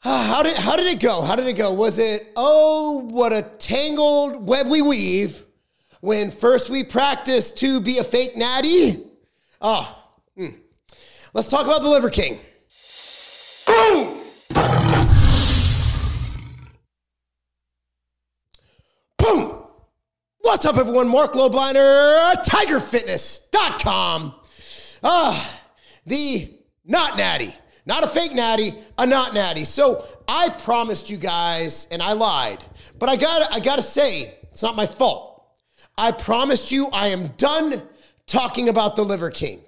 How did how did it go? How did it go? Was it oh what a tangled web we weave when first we practiced to be a fake natty? Oh, hmm. let's talk about the Liver King. Boom! Boom! What's up, everyone? Marc Lobliner, TigerFitness.com. Ah, the not natty not a fake natty, a not natty. So I promised you guys, and I lied, but I got I gotta say, it's not my fault. I promised you I am done talking about the Liver King.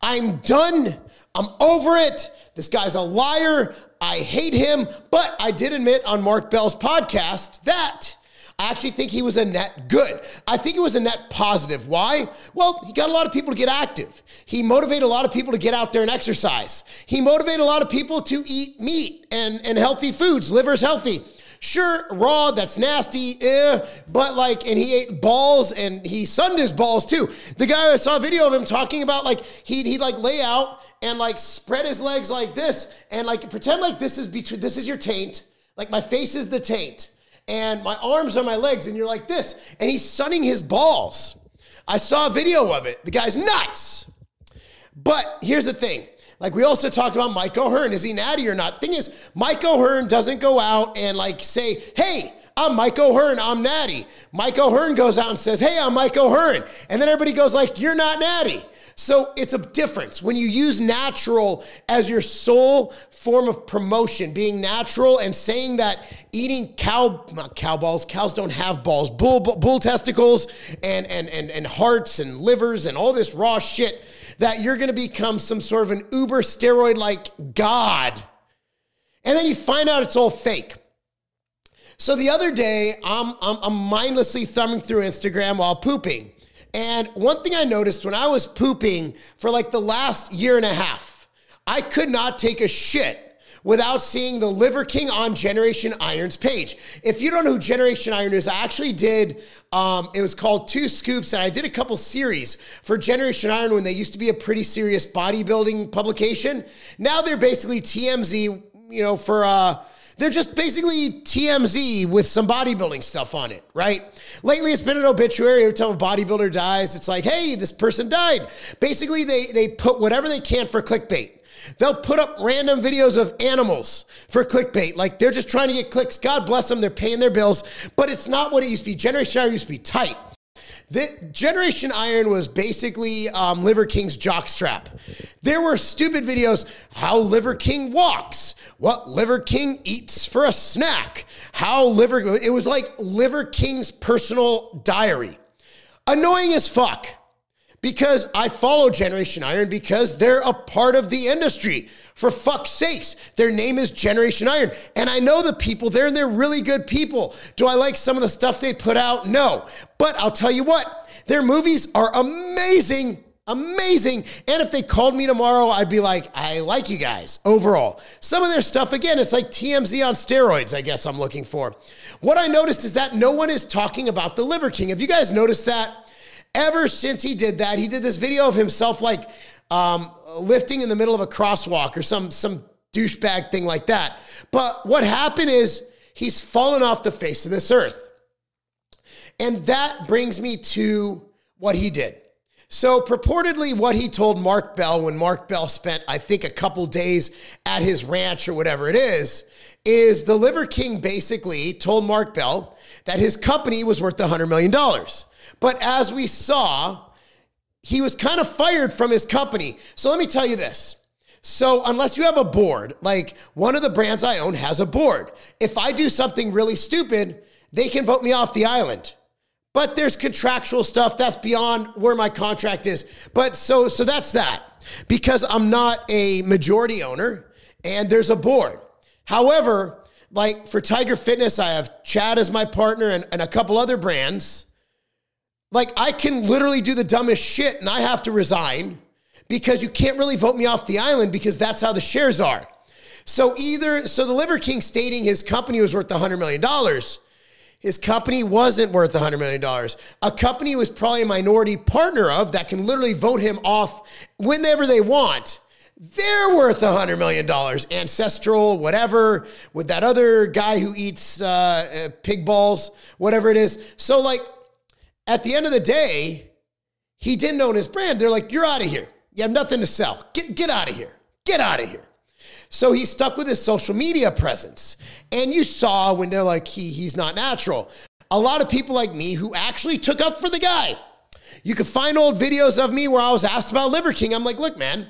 I'm done. I'm over it. This guy's a liar. I hate him. But I did admit on Mark Bell's podcast that I actually think he was a net good. I think it was a net positive. Why? Well, he got a lot of people to get active. He motivated a lot of people to get out there and exercise. He motivated a lot of people to eat meat and, and healthy foods. Liver's healthy. Sure, raw, that's nasty, eh, but like, and he ate balls and he sunned his balls too. The guy, I saw a video of him talking about like, he'd, he'd like lay out and like spread his legs like this and like pretend like this is between, this is your taint. Like my face is the taint and my arms are my legs, and you're like this. And he's sunning his balls. I saw a video of it. The guy's nuts. But here's the thing. Like we also talked about Mike O'Hearn. Is he natty or not? Thing is, Mike O'Hearn doesn't go out and like say, hey, I'm Mike O'Hearn, I'm natty. Mike O'Hearn goes out and says, hey, I'm Mike O'Hearn. And then everybody goes like, you're not natty. So it's a difference when you use natural as your sole form of promotion, being natural and saying that eating cow, not cow balls, cows don't have balls, bull, bull, bull testicles and, and, and, and hearts and livers and all this raw shit, that you're to become some sort of an uber steroid like God. And then you find out it's all fake. So the other day, I'm, I'm, I'm mindlessly thumbing through Instagram while pooping. And one thing I noticed when I was pooping for like the last year and a half, I could not take a shit without seeing the Liver King on Generation Iron's page. If you don't know who Generation Iron is, I actually did, um, it was called Two Scoops, and I did a couple series for Generation Iron when they used to be a pretty serious bodybuilding publication. Now they're basically TMZ, you know, for, uh, they're just basically TMZ with some bodybuilding stuff on it, right? Lately, it's been an obituary. Every time a bodybuilder dies, it's like, hey, this person died. Basically, they, they put whatever they can for clickbait. They'll put up random videos of animals for clickbait. Like they're just trying to get clicks. God bless them. They're paying their bills. But it's not what it used to be. Generation Iron used to be tight. The Generation Iron was basically um, Liver King's jockstrap. There were stupid videos how Liver King walks, what Liver King eats for a snack, how Liver, it was like Liver King's personal diary. Annoying as fuck because I follow Generation Iron because they're a part of the industry. For fuck's sakes, their name is Generation Iron. And I know the people there and they're really good people. Do I like some of the stuff they put out? No. But I'll tell you what, their movies are amazing. Amazing. And if they called me tomorrow, I'd be like, I like you guys overall. Some of their stuff, again, it's like TMZ on steroids, I guess I'm looking for. What I noticed is that no one is talking about the Liver King. Have you guys noticed that? Ever since he did that, he did this video of himself like um, lifting in the middle of a crosswalk or some some douchebag thing like that. But what happened is he's fallen off the face of this earth. And that brings me to what he did. So, purportedly, what he told Mark Bell when Mark Bell spent, I think, a couple days at his ranch or whatever it is, is the Liver King basically told Mark Bell that his company was worth $100 million. But as we saw, he was kind of fired from his company. So let me tell you this. So, unless you have a board, like one of the brands I own has a board. If I do something really stupid, they can vote me off the island. But there's contractual stuff that's beyond where my contract is. But so so that's that. Because I'm not a majority owner and there's a board. However, like for Tiger Fitness, I have Chad as my partner and, and a couple other brands. Like I can literally do the dumbest shit and I have to resign because you can't really vote me off the island because that's how the shares are. So either so the Liver King stating his company was worth $100 million. His company wasn't worth $100 million. A company was probably a minority partner of that can literally vote him off whenever they want. they're worth a $100 million. Ancestral, whatever, with that other guy who eats uh, uh, pig balls, whatever it is. So, like, at the end of the day, he didn't own his brand. They're like, you're out of here. You have nothing to sell. Get, get out of here. Get out of here. So he stuck with his social media presence. And you saw when they're like, he, he's not natural. A lot of people like me who actually took up for the guy. You can find old videos of me where I was asked about Liver King. I'm like, look, man,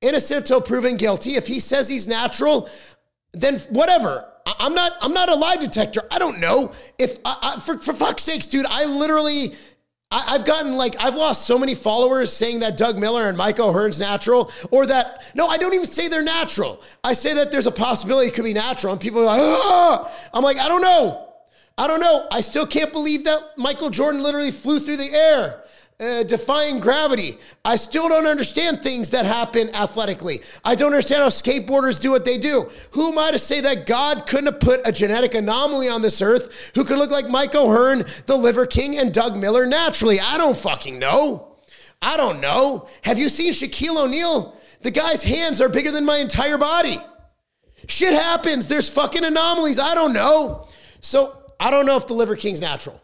innocent proven guilty. If he says he's natural, then whatever. I'm not. I'm not a lie detector. I don't know if. I, I, for for fuck's sakes, dude. I literally. I, have gotten like I've lost so many followers saying that Doug Miller and Mike O'Hearn's natural, or that no, I don't even say they're natural. I say that there's a possibility it could be natural, and people are like, ah! I'm like, I don't know. I don't know. I still can't believe that Michael Jordan literally flew through the air uh, defying gravity. I still don't understand things that happen athletically. I don't understand how skateboarders do what they do. Who am I to say that God couldn't have put a genetic anomaly on this earth who could look like Mike O'Hearn, the Liver King, and Doug Miller naturally? I don't fucking know. I don't know. Have you seen Shaquille O'Neal? The guy's hands are bigger than my entire body. Shit happens. There's fucking anomalies. I don't know. So I don't know if the Liver King's natural.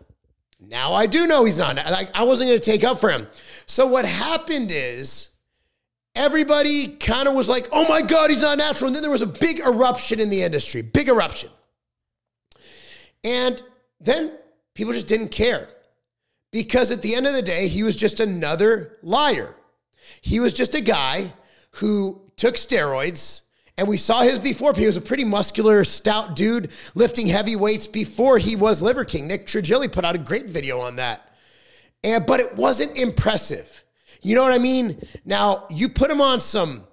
Now I do know he's not. Like I wasn't going to take up for him. So what happened is everybody kind of was like, "Oh my god, he's not natural." And then there was a big eruption in the industry, big eruption. And then people just didn't care. Because at the end of the day, he was just another liar. He was just a guy who took steroids and we saw his before. He was a pretty muscular, stout dude lifting heavy weights before he was Liver King. Nick Trigili put out a great video on that. And but it wasn't impressive. You know what I mean? Now, you put him on some,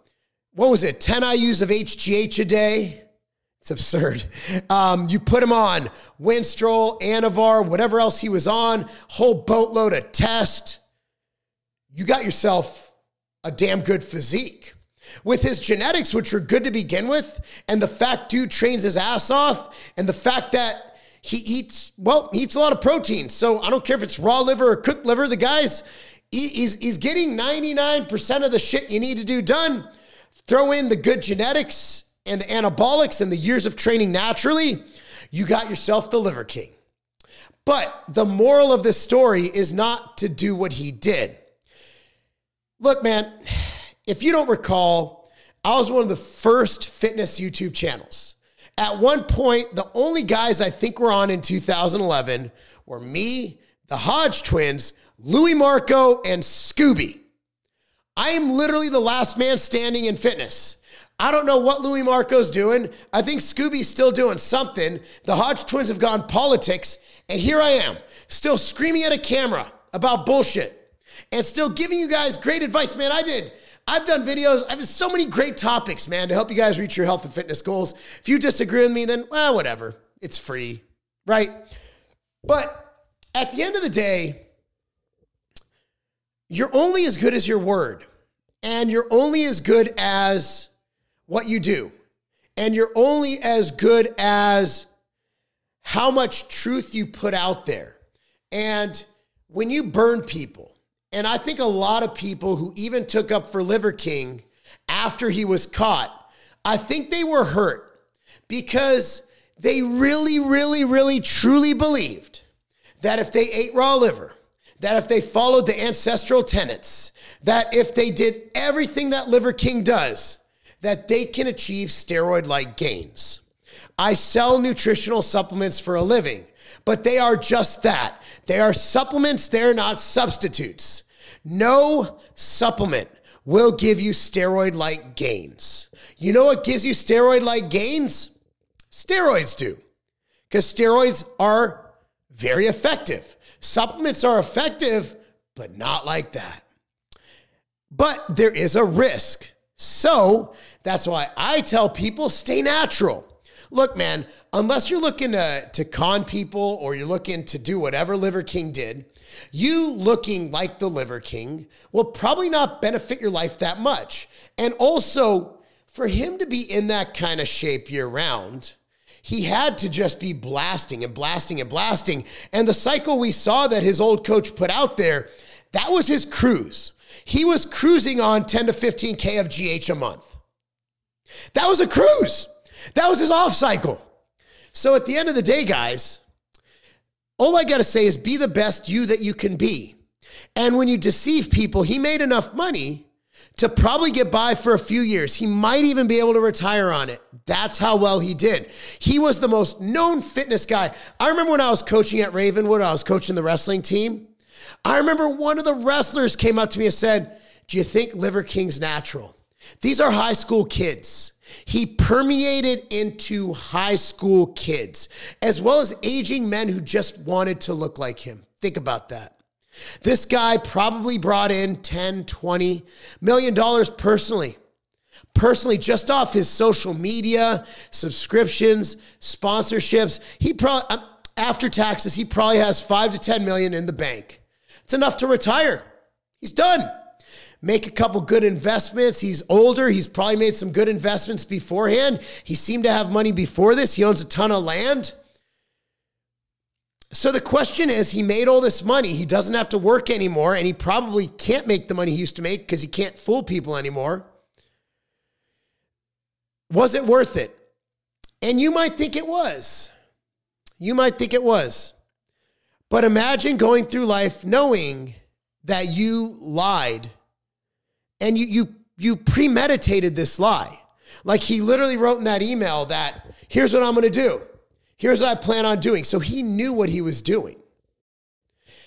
what was it, 10 IUs of HGH a day? It's absurd. Um, you put him on Winstrol, Anavar, whatever else he was on, whole boatload of test. You got yourself a damn good physique with his genetics, which are good to begin with, and the fact dude trains his ass off, and the fact that he eats, well, he eats a lot of protein. So I don't care if it's raw liver or cooked liver, the guy's, he, he's, he's getting 99% of the shit you need to do done. Throw in the good genetics and the anabolics and the years of training naturally, you got yourself the liver king. But the moral of this story is not to do what he did. Look, man, if you don't recall, I was one of the first fitness YouTube channels. At one point, the only guys I think were on in 2011 were me, the Hodge twins, Louis Marco, and Scooby. I am literally the last man standing in fitness. I don't know what Louis Marco's doing. I think Scooby's still doing something. The Hodge twins have gone politics, and here I am, still screaming at a camera about bullshit and still giving you guys great advice. Man, I did I've done videos. I have so many great topics, man, to help you guys reach your health and fitness goals. If you disagree with me, then, well, whatever. It's free, right? But at the end of the day, you're only as good as your word, and you're only as good as what you do, and you're only as good as how much truth you put out there. And when you burn people, and I think a lot of people who even took up for Liver King after he was caught, I think they were hurt because they really, really, really, truly believed that if they ate raw liver, that if they followed the ancestral tenets, that if they did everything that Liver King does, that they can achieve steroid like gains. I sell nutritional supplements for a living, but they are just that. They are supplements, they're not substitutes. No supplement will give you steroid like gains. You know what gives you steroid like gains? Steroids do, because steroids are very effective. Supplements are effective, but not like that. But there is a risk. So that's why I tell people stay natural. Look, man, unless you're looking to, to con people or you're looking to do whatever Liver King did, you looking like the Liver King will probably not benefit your life that much. And also, for him to be in that kind of shape year round, he had to just be blasting and blasting and blasting. And the cycle we saw that his old coach put out there, that was his cruise. he was cruising on 10 to 15K of GH a month. That was a cruise. That was his off cycle. So at the end of the day, guys, all I got to say is be the best you that you can be. And when you deceive people, he made enough money to probably get by for a few years. He might even be able to retire on it. That's how well he did. He was the most known fitness guy. I remember when I was coaching at Ravenwood, I was coaching the wrestling team. I remember one of the wrestlers came up to me and said, Do you think Liver King's natural? These are high school kids. He permeated into high school kids, as well as aging men who just wanted to look like him. Think about that. This guy probably brought in 10, 20 million dollars personally. Personally, just off his social media, subscriptions, sponsorships. He probably, um, after taxes, he probably has five to 10 million in the bank. It's enough to retire. He's done. Make a couple good investments. He's older. He's probably made some good investments beforehand. He seemed to have money before this. He owns a ton of land. So the question is, he made all this money. He doesn't have to work anymore, and he probably can't make the money he used to make because he can't fool people anymore. Was it worth it? And you might think it was. You might think it was. But imagine going through life knowing that you lied and you you you premeditated this lie. Like he literally wrote in that email that here's what I'm going to do. Here's what I plan on doing. So he knew what he was doing.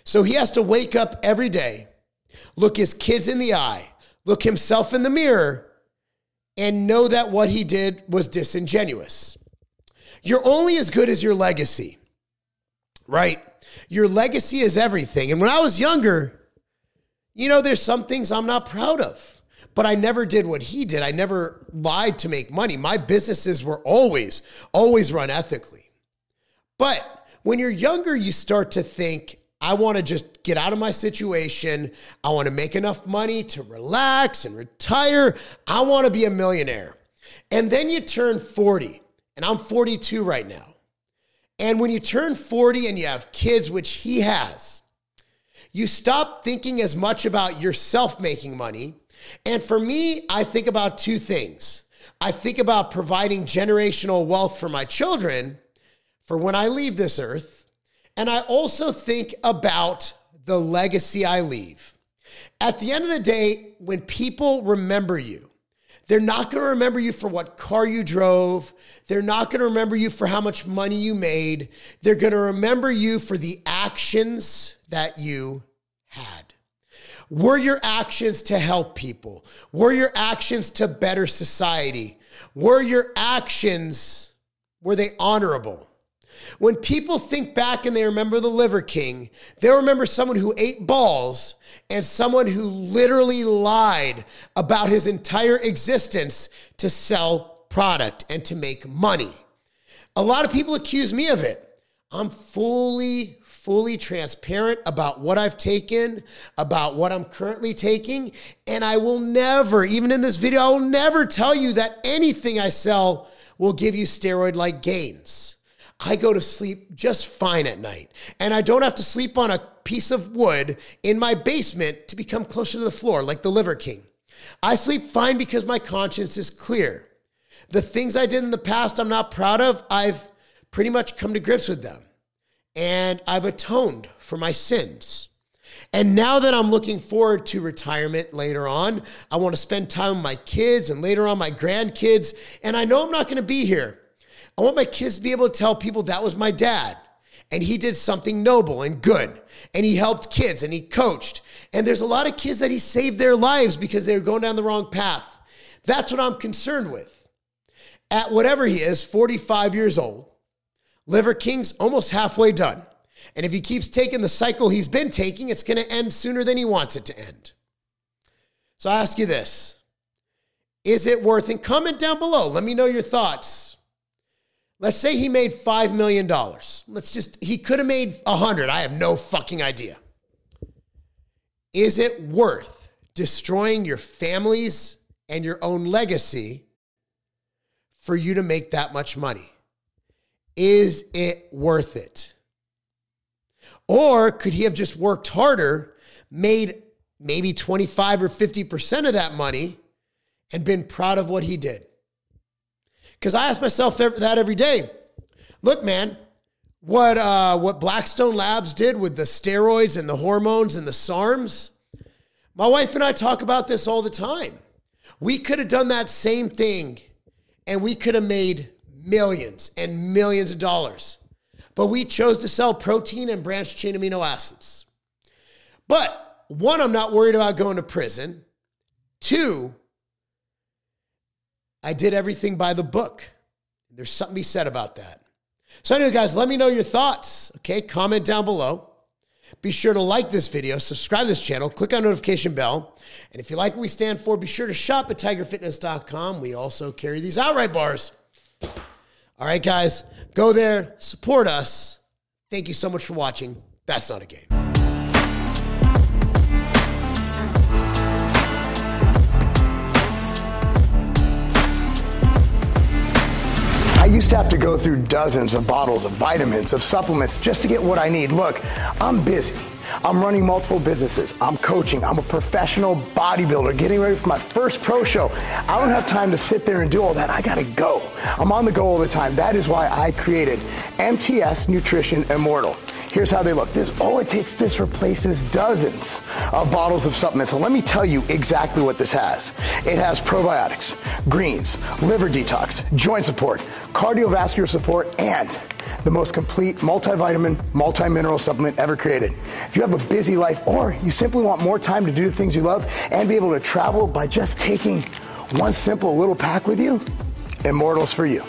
So he has to wake up every day, look his kids in the eye, look himself in the mirror, and know that what he did was disingenuous. You're only as good as your legacy, right? Your legacy is everything. And when I was younger, you know, there's some things I'm not proud of, but I never did what he did. I never lied to make money. My businesses were always, always run ethically. But when you're younger, you start to think, I want to just get out of my situation. I want to make enough money to relax and retire. I want to be a millionaire. And then you turn 40, and I'm 42 right now. And when you turn 40 and you have kids, which he has, you stop thinking as much about yourself making money. And for me, I think about two things. I think about providing generational wealth for my children for when I leave this earth. And I also think about the legacy I leave. At the end of the day, when people remember you, they're not going to remember you for what car you drove. They're not going to remember you for how much money you made. They're going to remember you for the actions that you had. Were your actions to help people? Were your actions to better society? Were your actions, were they honorable? When people think back and they remember the Liver King, they'll remember someone who ate balls and someone who literally lied about his entire existence to sell product and to make money. A lot of people accuse me of it. I'm fully, fully transparent about what I've taken, about what I'm currently taking. And I will never, even in this video, I will never tell you that anything I sell will give you steroid like gains. I go to sleep just fine at night. And I don't have to sleep on a piece of wood in my basement to become closer to the floor like the Liver King. I sleep fine because my conscience is clear. The things I did in the past I'm not proud of, I've pretty much come to grips with them. And I've atoned for my sins. And now that I'm looking forward to retirement later on, I want to spend time with my kids and later on my grandkids. And I know I'm not going to be here. I want my kids to be able to tell people that was my dad. And he did something noble and good. And he helped kids and he coached. And there's a lot of kids that he saved their lives because they were going down the wrong path. That's what I'm concerned with. At whatever he is, 45 years old, Liver King's almost halfway done. And if he keeps taking the cycle he's been taking, it's going to end sooner than he wants it to end. So I ask you this Is it worth it? Comment down below. Let me know your thoughts. Let's say he made $5 million. Let's just, he could have made 100. I have no fucking idea. Is it worth destroying your families and your own legacy for you to make that much money? Is it worth it? Or could he have just worked harder, made maybe 25 or 50% of that money and been proud of what he did. Because I ask myself that every day. Look, man, what, uh, what Blackstone Labs did with the steroids and the hormones and the SARMs, my wife and I talk about this all the time. We could have done that same thing and we could have made millions and millions of dollars. But we chose to sell protein and branched chain amino acids. But one, I'm not worried about going to prison. Two, I did everything by the book. There's something to be said about that. So, anyway, guys, let me know your thoughts. Okay, comment down below. Be sure to like this video, subscribe to this channel, click on notification bell. And if you like what we stand for, be sure to shop at tigerfitness.com. We also carry these outright bars. All right, guys, go there, support us. Thank you so much for watching. That's not a game. I used to have to go through dozens of bottles of vitamins, of supplements just to get what I need. Look, I'm busy. I'm running multiple businesses. I'm coaching. I'm a professional bodybuilder getting ready for my first pro show. I don't have time to sit there and do all that. I got to go. I'm on the go all the time. That is why I created MTS Nutrition Immortal. Here's how they look. This, oh, it takes this replaces dozens of bottles of supplements. And let me tell you exactly what this has. It has probiotics, greens, liver detox, joint support, cardiovascular support, and the most complete multivitamin, multi-mineral supplement ever created. If you have a busy life or you simply want more time to do the things you love and be able to travel by just taking one simple little pack with you, Immortals for you.